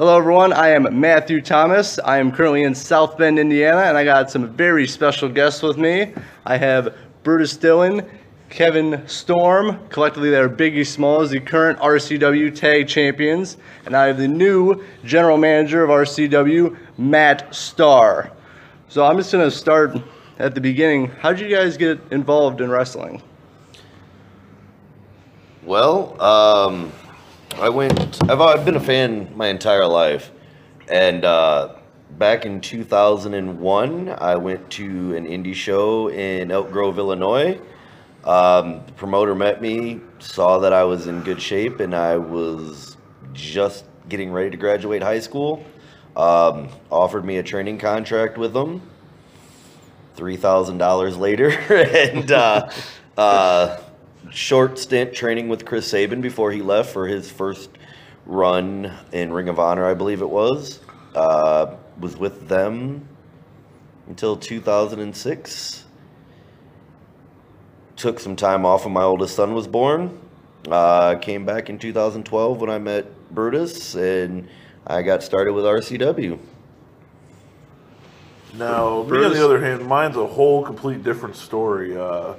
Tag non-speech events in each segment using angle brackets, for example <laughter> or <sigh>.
Hello, everyone. I am Matthew Thomas. I am currently in South Bend, Indiana, and I got some very special guests with me. I have Brutus Dylan, Kevin Storm, collectively they're Biggie Smalls, the current RCW Tag Champions, and I have the new General Manager of RCW, Matt Starr. So I'm just gonna start at the beginning. How did you guys get involved in wrestling? Well, um, I went. I've, I've been a fan my entire life, and uh, back in 2001, I went to an indie show in Elk Grove, Illinois. Um, the promoter met me, saw that I was in good shape, and I was just getting ready to graduate high school. Um, offered me a training contract with them. Three thousand dollars later, <laughs> and uh, uh, short stint training with Chris Sabin before he left for his first run in Ring of Honor, I believe it was. Uh, was with them until 2006. Took some time off when my oldest son was born. Uh, came back in 2012 when I met Brutus, and I got started with RCW. Now, me on the other hand, mine's a whole complete different story. Uh,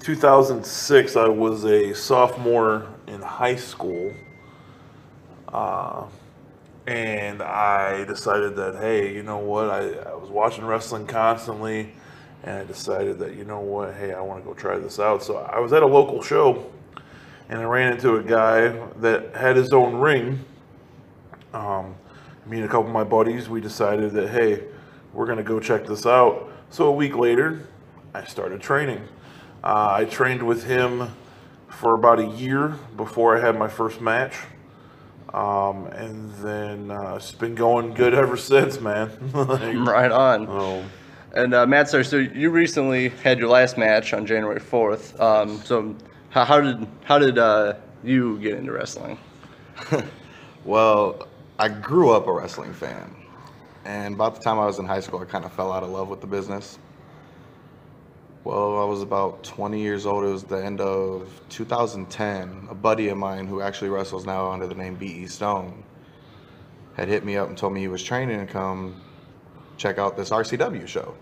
2006, I was a sophomore in high school. Uh, and I decided that, hey, you know what? I, I was watching wrestling constantly, and I decided that, you know what? Hey, I want to go try this out. So I was at a local show, and I ran into a guy that had his own ring. Um, me and a couple of my buddies, we decided that, hey, we're going to go check this out. So a week later, I started training. Uh, I trained with him for about a year before I had my first match. Um, and then uh, it's been going good ever since, man. <laughs> Like, Right on. oh, And uh, Matt Starr, so you recently had your last match on January 4th. Um, so how, how did how did uh, you get into wrestling? <laughs> Well, I grew up a wrestling fan. And about the time I was in high school, I kind of fell out of love with the business. Well, I was about 20 years old. It was the end of 2010. A buddy of mine who actually wrestles now under the name B.E. Stone had hit me up and told me he was training to come check out this RCW show.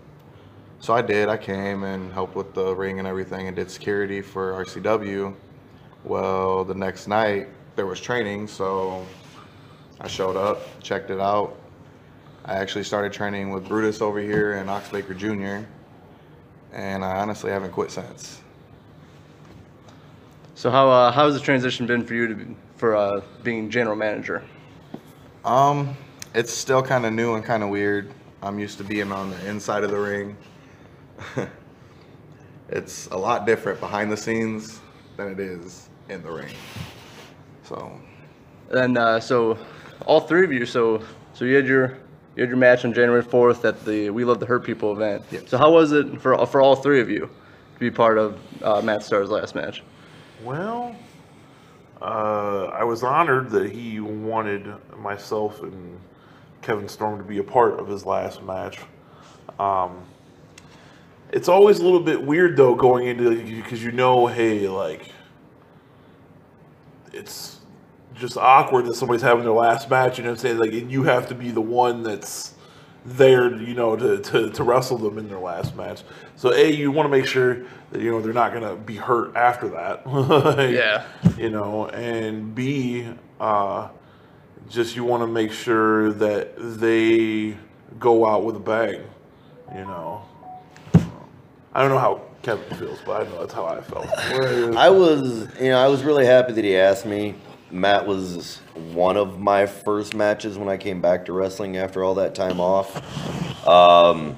So I did. I came and helped with the ring and everything and did security for RCW. Well, the next night there was training, so I showed up, checked it out. I actually started training with Brutus over here and Ox Baker Jr. And I honestly haven't quit since. So how uh, how has the transition been for you to be, for uh, being general manager? Um, it's still kind of new and kind of weird. I'm used to being on the inside of the ring. <laughs> it's a lot different behind the scenes than it is in the ring. So, And uh, so all three of you, so so you had your you had your match on January 4th at the We Love to Hurt People event. So how was it for for all three of you to be part of uh, Matt Starr's last match? well, uh, I was honored that he wanted myself and Kevin Storm to be a part of his last match. Um, it's always a little bit weird though going into because you know, hey, like it's just awkward that somebody's having their last match. You know what I'm saying? Like, and you have to be the one that's there, you know, to, to, to wrestle them in their last match. So, A, you want to make sure that, you know, they're not going to be hurt after that. <laughs> Like, Yeah. You know, and B, uh, just you want to make sure that they go out with a bang, you know. I don't know how Kevin feels, but I know that's how I felt. I was, you know, I was really happy that he asked me. Matt was one of my first matches when I came back to wrestling after all that time off. Um,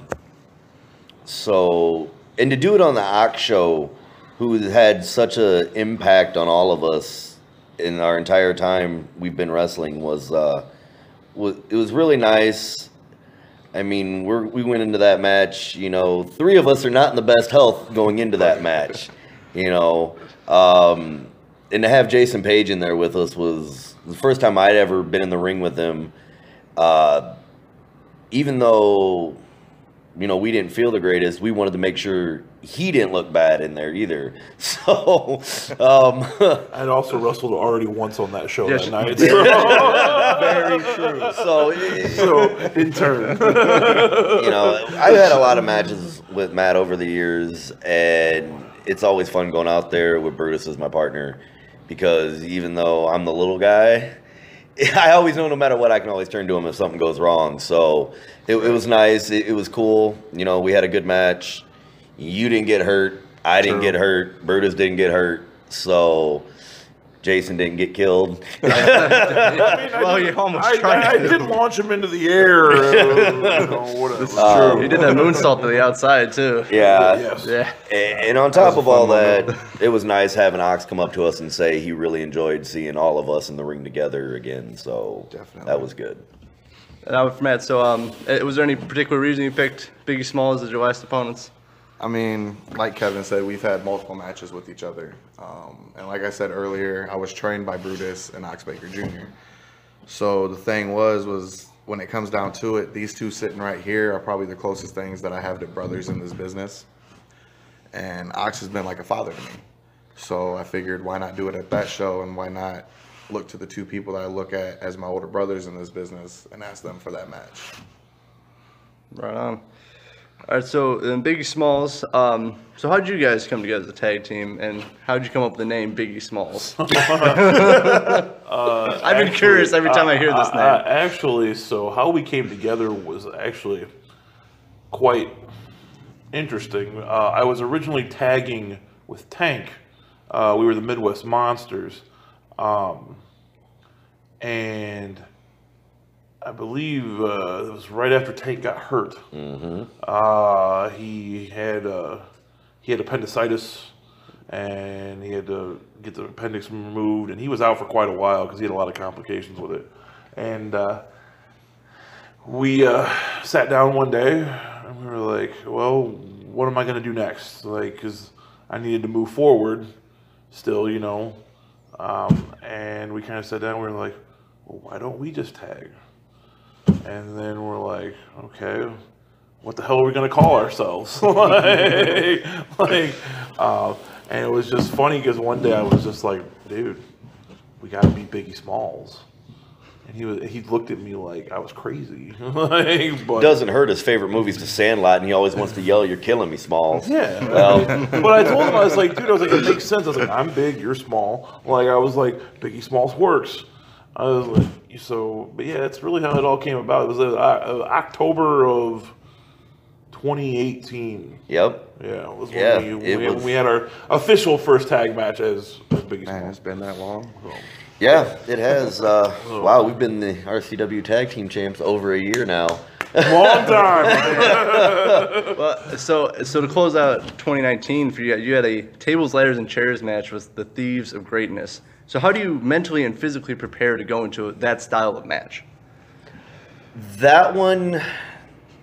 so, and to do it on the Ox show, who had such an impact on all of us in our entire time we've been wrestling was, uh, was it was really nice. I mean, we're, we went into that match, you know, three of us are not in the best health going into that match, you know. Um, and to have Jason Page in there with us was the first time I'd ever been in the ring with him. Uh, even though you know, we didn't feel the greatest, we wanted to make sure he didn't look bad in there either. <laughs> So, um, <laughs> I'd also wrestled already once on that show Yes. that night. <laughs> Very true. so, so in turn, you know, I've had a lot of matches with Matt over the years, and it's always fun going out there with Brutus as my partner because even though I'm the little guy, <laughs> I always know no matter what, I can always turn to him if something goes wrong. So it, it was nice. It, it was cool. You know, we had a good match. You didn't get hurt. I didn't True. get hurt. Brutus didn't get hurt. So Jason didn't get killed. <laughs> I Well, you almost I, tried I, I did launch him into the air. Uh, you know, whatever. He did that moonsault to the outside too. yeah. yes. Yeah. And, and on top of all fun that, it was nice having Ox come up to us and say he really enjoyed seeing all of us in the ring together again. So Definitely. that was good. Now for Matt, so um, eh, was there any particular reason you picked Biggie Smalls as your last opponents? I mean, like Kevin said, we've had multiple matches with each other. Um, and like I said earlier, I was trained by Brutus and Ox Baker Jr. So the thing was, was when it comes down to it, these two sitting right here are probably the closest things that I have to brothers in this business. And Ox has been like a father to me. So I figured, why not do it at that show, and why not look to the two people that I look at as my older brothers in this business and ask them for that match. Right on. All right, so then Biggie Smalls. Um, so how did you guys come together as a tag team, and how did you come up with the name Biggie Smalls? <laughs> I've been curious every time I hear this Uh, name. uh, actually, so how we came together was actually quite interesting. Uh, I was originally tagging with Tank. Uh, we were the Midwest Monsters. Um, and I believe uh, it was right after Tank got hurt. Uh, he had uh, he had appendicitis, and he had to get the appendix removed, and he was out for quite a while because he had a lot of complications with it. And uh, we uh, sat down one day, and we were like, "Well, what am I going to do next?" Like, because I needed to move forward, still, you know. Um, and we kind of sat down. And we were like, "Well, why don't we just tag?" And then we're like, okay, what the hell are we gonna call ourselves? <laughs> like, like uh, and it was just funny because one day I was just like, dude, we gotta be Biggie Smalls. And he was, he looked at me like I was crazy. <laughs> like, but, Doesn't hurt his favorite movies to Sandlot, and he always wants to yell, "You're killing me, Smalls." Yeah. Well, <laughs> but I told him, I was like, dude, I was like, it makes sense. I was like, I'm big, you're small. Like, I was like, Biggie Smalls works. I was like, so, but yeah, that's really how it all came about. It was uh, uh, October of 2018. yep. Yeah, it was Yeah, we, it we, was- we had our official first tag match as, as Biggie Man, Smalls. it's been that long. Yeah, it has. Uh, <laughs> wow, we've been the RCW Tag Team Champs over a year now. Long <laughs> time. <laughs> Well, so so to close out 2019 for you, you had a tables, ladders, and chairs match with the Thieves of Greatness. So how do you mentally and physically prepare to go into that style of match? That one,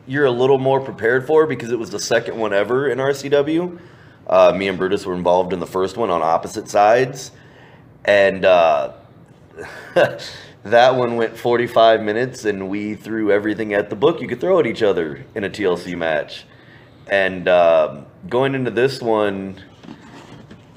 you're a little more prepared for because it was the second one ever in RCW. Uh, me and Brutus were involved in the first one on opposite sides, and uh, <laughs> that one went 45 minutes, and we threw everything at the book you could throw at each other in a TLC match. And uh, going into this one,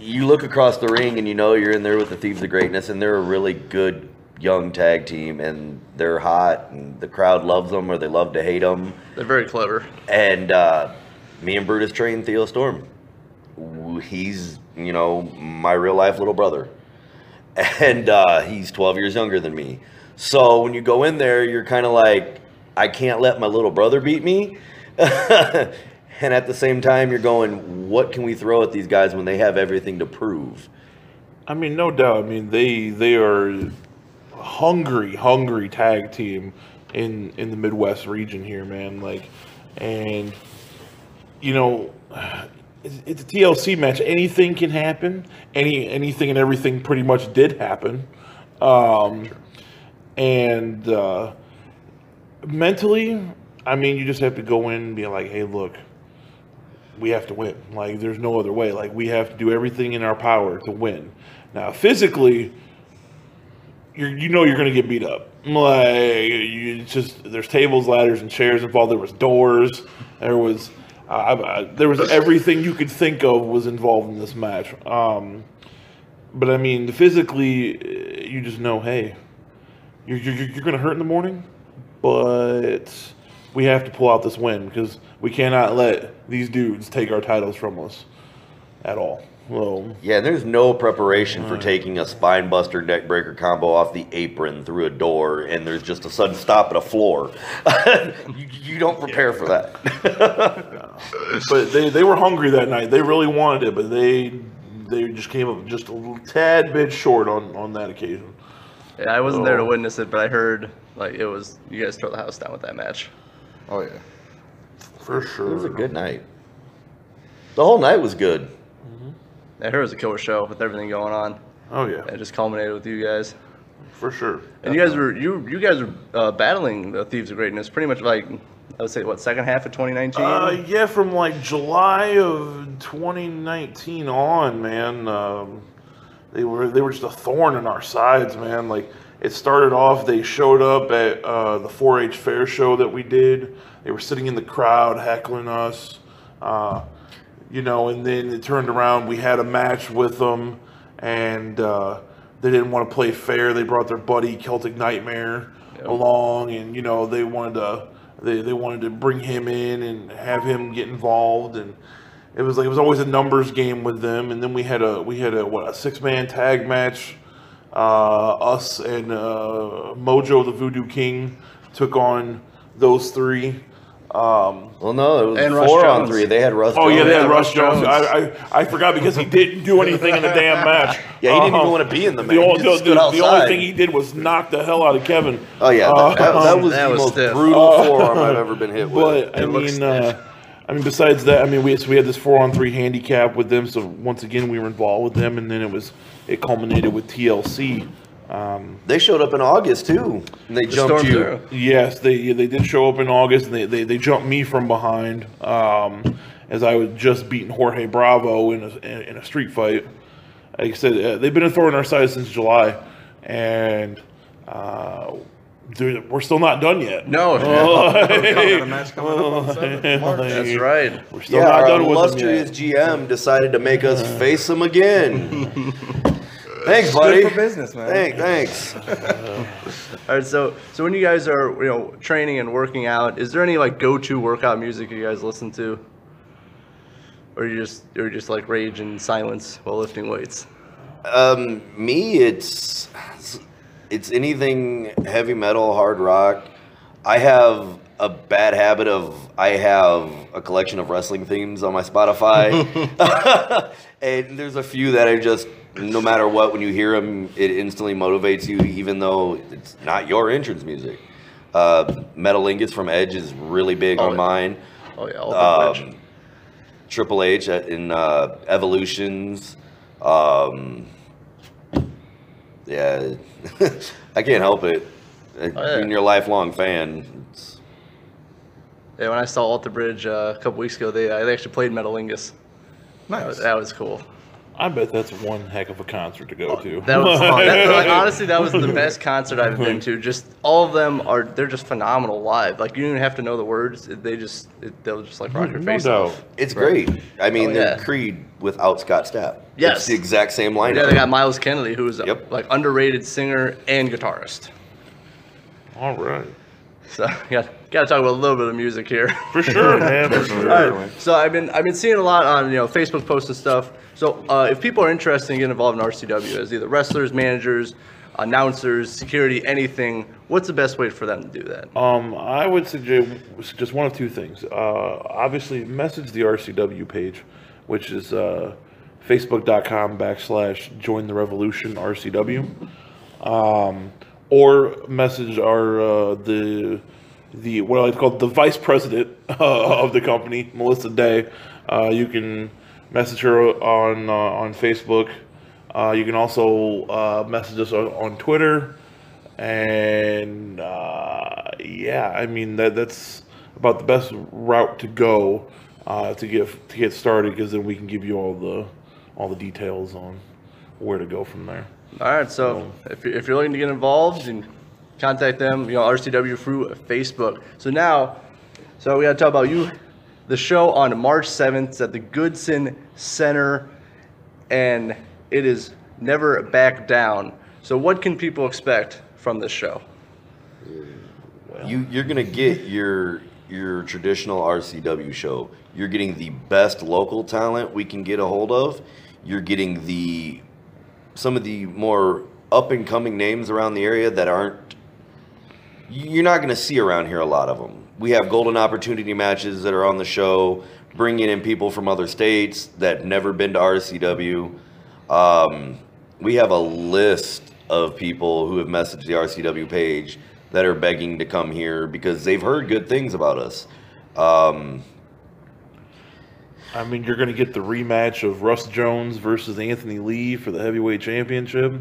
you look across the ring and you know you're in there with the Thieves of Greatness, and they're a really good young tag team, and they're hot, and the crowd loves them or they love to hate them. They're very clever. And uh, me and Brutus trained Theo Storm. He's, you know, my real life little brother. And uh, he's 12 years younger than me. So when you go in there, you're kind of like, I can't let my little brother beat me. <laughs> and at the same time, you're going, what can we throw at these guys when they have everything to prove? I mean, no doubt. I mean, they they are hungry, hungry tag team in in the Midwest region here, man. Like, and you know, it's, it's a TLC match. Anything can happen. Any anything and everything pretty much did happen. Um, and uh, mentally, I mean, you just have to go in and be like, hey, look, we have to win. Like, there's no other way. Like, we have to do everything in our power to win. Now, physically, you're, you know you're going to get beat up. Like you just there's tables, ladders, and chairs involved. There was doors. There was uh, I, there was everything you could think of was involved in this match. Um, but I mean, physically, you just know, hey, you're you're, you're going to hurt in the morning, but we have to pull out this win because we cannot let these dudes take our titles from us at all. Well, Yeah, there's no preparation for taking a spine buster neck breaker combo off the apron through a door, and there's just a sudden stop at a floor. <laughs> you, you don't prepare for that. <laughs> but they, they were hungry that night. They really wanted it, but they they just came up just a little tad bit short on, on that occasion. Yeah, I wasn't there to witness it, but I heard like it was you guys tore the house down with that match. Oh yeah. For sure. It was a good night. The whole night was good. I heard it was a killer show with everything going on. Oh yeah, It just culminated with you guys. for sure. And you guys were you you guys were uh, battling the Thieves of Greatness pretty much like I would say what second half of 2019. Uh, yeah, from like July of 2019 on, man, um, they were they were just a thorn in our sides, man. Like it started off, they showed up at uh, the 4-H fair show that we did. They were sitting in the crowd heckling us, uh, you know, and then it turned around. We had a match with them, and uh, they didn't want to play fair. They brought their buddy Celtic Nightmare along, and you know they wanted to they, they wanted to bring him in and have him get involved, and it was like it was always a numbers game with them. And then we had a we had a what a six man tag match. Uh, us and uh, Mojo the Voodoo King took on those three. Um, Well, no, it was And four on three. They had Russ. Oh yeah, they had Russ Russ Jones. Jones. I, I I forgot because he didn't do anything in the damn <laughs> match. Yeah, he didn't Uh-huh. even want to be in the match. The, only, the, the, the only thing he did was knock the hell out of Kevin. Oh yeah, that, that, that <laughs> was that the was most stiff. brutal forearm I've ever been hit <laughs> with. But I It looks mean, uh, I mean, besides that, I mean, we so we had this four on three handicap with them. So once again, we were involved with them, and then it was it culminated with TLC. Um, They showed up in August too, and they jumped stormed you. through. Yes, they they did show up in August, and they they, they jumped me from behind um, as I was just beating Jorge Bravo in a in, in a street fight. Like I said, uh, they've been a thorn in our side since July, and uh, they're- we're still not done yet. no, <laughs> <laughs> Got a match coming up on the 7th of March. that's right. We're still Yeah, not our done with them illustrious. GM decided to make us face him again. <laughs> Thanks, buddy. Good for business, man. Thank, thanks. All right, so so when you guys are you know training and working out, is there any like go-to workout music you guys listen to, or you just or you just like rage in silence while lifting weights? Um, me, it's it's anything heavy metal, hard rock. I have a bad habit of I have a collection of wrestling themes on my Spotify, <laughs> <laughs> and there's a few that I just no matter what when you hear them, it instantly motivates you, even though it's not your entrance music. Uh, Metalingus from Edge is really big Oh, on yeah. mine. Oh yeah, Um, Triple H in uh, Evolutions. Um, yeah, <laughs> I can't help it. Uh, Oh, yeah. Being your lifelong fan, it's, yeah. When I saw Alter Bridge uh, a couple weeks ago, they uh, they actually played Metalingus. That was, that was cool. I bet that's one heck of a concert to go to. That was <laughs> that, like, honestly that was the best concert I've been to. Just all of them are they're just phenomenal live. Like you don't even have to know the words. They just it, they'll just like rock your face doubt. off. it's great. I mean, Oh, they're yeah. Creed without Scott Stapp. Yes. It's the exact same lineup. Yeah, they got Myles Kennedy, who's a Yep. like underrated singer and guitarist. All right. So yeah, got to talk about a little bit of music here. <laughs> For sure, man. For sure. Right. So I've been I've been seeing a lot on you know Facebook posts and stuff. So uh, if people are interested in getting involved in RCW as either wrestlers, managers, announcers, security, anything, what's the best way for them to do that? Um, I would suggest just one of two things. Uh, obviously, message the RCW page, which is uh, facebook.com backslash join the revolution RCW. Um, or message our uh, the the what I like to call the vice president uh, <laughs> of the company, Melissa Day. Uh, you can message her on uh, on Facebook. Uh, you can also uh, message us on, on Twitter, and yeah, I mean that that's about the best route to go to get to get started because then we can give you all the all the details on where to go from there. All right, so if you're, if you're looking to get involved, and contact them, you know, RCW through Facebook. So now, so we got to talk about you, the show on March 7th at the Goodson Center, and it is never back down. So what can people expect from this show? You you're gonna get your your traditional RCW show. You're getting the best local talent we can get a hold of. You're getting the some of the more up and coming names around the area that aren't you're not going to see around here a lot of them. We have golden opportunity matches that are on the show, bringing in people from other states that never been to RCW. Um, we have a list of people who have messaged the RCW page that are begging to come here because they've heard good things about us. Um, I mean, you're going to get the rematch of Russ Jones versus Anthony Lee for the heavyweight championship.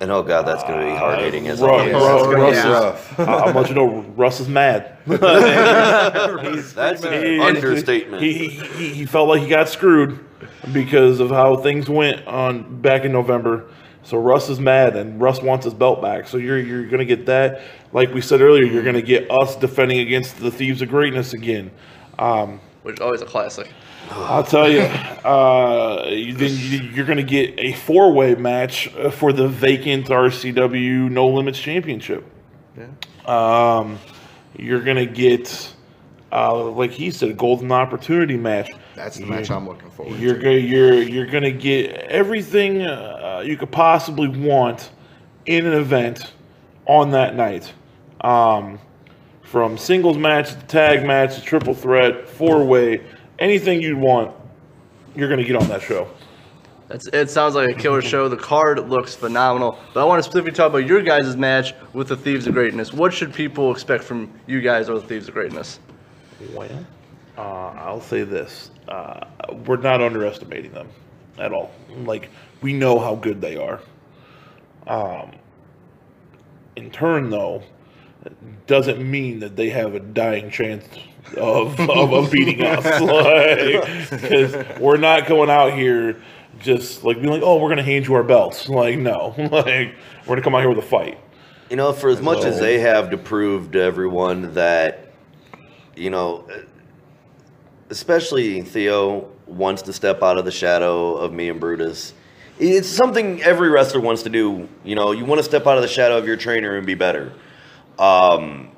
and oh god, that's going to be hard hitting as Russ, always. Russ, Russ Yeah. is- rough. I- I'll let you know, Russ is mad. <laughs> That's an understatement. He, he, he felt like he got screwed because of how things went on back in November. So Russ is mad, and Russ wants his belt back. So you're you're gonna get that. Like we said earlier, you're gonna get us defending against the Thieves of Greatness again. Um, Which is always a classic. I'll tell you, uh, you- then you- you're going to get a four way match uh, for the vacant RCW No Limits Championship. Um, you're going to get, uh, like he said, a golden opportunity match. That's the match I'm looking forward You're to. going you're you're going to get everything uh, you could possibly want in an event on that night. Um, from singles match to tag match to triple threat, four way, anything you'd want, you're going to get on that show. That's, it sounds like a killer show. The card looks phenomenal. But I want to specifically talk about your guys' match with the Thieves of Greatness. What should people expect from you guys or the Thieves of Greatness? Well, uh, I'll say this: uh, we're not underestimating them at all. Like we know how good they are. Um, in turn, though, doesn't mean that they have a dying chance of of, of beating us. <laughs> Like, because we're not going out here just like being like, oh, we're gonna hand you our belts. Like no, <laughs> like we're gonna come out here with a fight. You know, for as much as they have to prove to everyone that, you know, especially Theo wants to step out of the shadow of me and Brutus. It's something every wrestler wants to do. You know, you want to step out of the shadow of your trainer and be better. Um,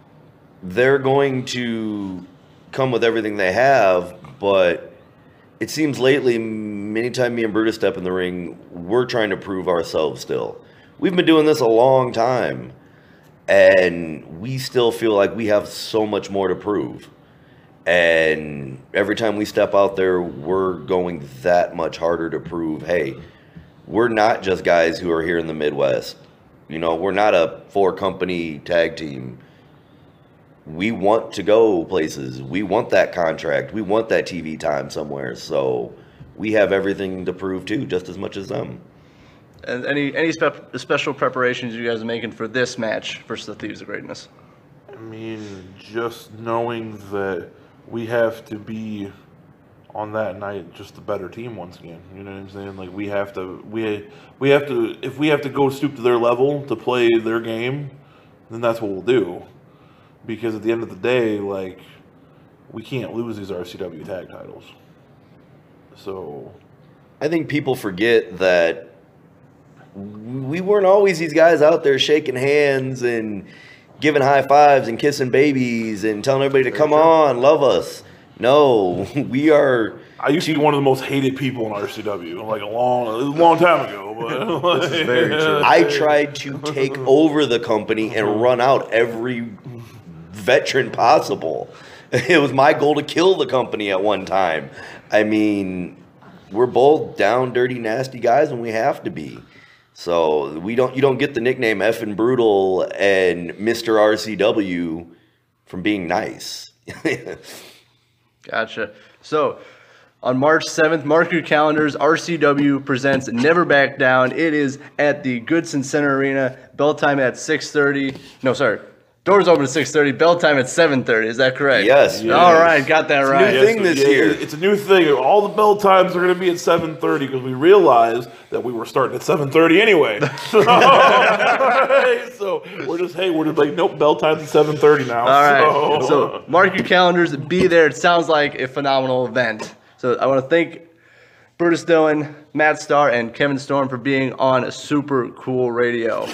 they're going to come with everything they have, but it seems lately, many times me and Brutus step in the ring, we're trying to prove ourselves still. We've been doing this a long time, and we still feel like we have so much more to prove. And every time we step out there, we're going that much harder to prove hey, we're not just guys who are here in the Midwest. You know, we're not a four company tag team. We want to go places. We want that contract. We want that TV time somewhere. So we have everything to prove too, just as much as them. And any any spe- special preparations you guys are making for this match versus the Thieves of Greatness? I mean, just knowing that we have to be on that night just the better team once again. You know what I'm saying? Like we have to we we have to if we have to go stoop to their level to play their game, then that's what we'll do. Because at the end of the day, like we can't lose these RCW tag titles. So I think people forget that we weren't always these guys out there shaking hands and giving high fives and kissing babies and telling everybody to come on, love us. No, <laughs> we are. I used to be one of the most hated people in RCW, like a long, a long time ago. <laughs> But this is <laughs> very true. I tried to take over the company and run out every veteran possible. It was my goal to kill the company at one time. I mean, we're both down, dirty, nasty guys, and we have to be. So we don't. You don't get the nickname "effing brutal" and "Mr. RCW" from being nice. Gotcha. So, on March 7th, mark your calendars. RCW presents Never Back Down. It is at the Goodson Center Arena. Bell time at 6:30. No, sorry, Doors open at 6:30. Bell time at 7:30. Is that correct? Yes. All right, got that it's a new right. thing this year. It's a new thing. All the bell times are going to be at 7:30 because we realized that we were starting at 7:30 anyway. <laughs> <laughs> So, so we're just hey, we're just like nope, bell times at 7:30 now. All right. So, <laughs> So mark your calendars. Be there. It sounds like a phenomenal event. So I want to thank Brutus Dylan, Matt Starr, and Kevin Storm for being on a Super Cool Radio.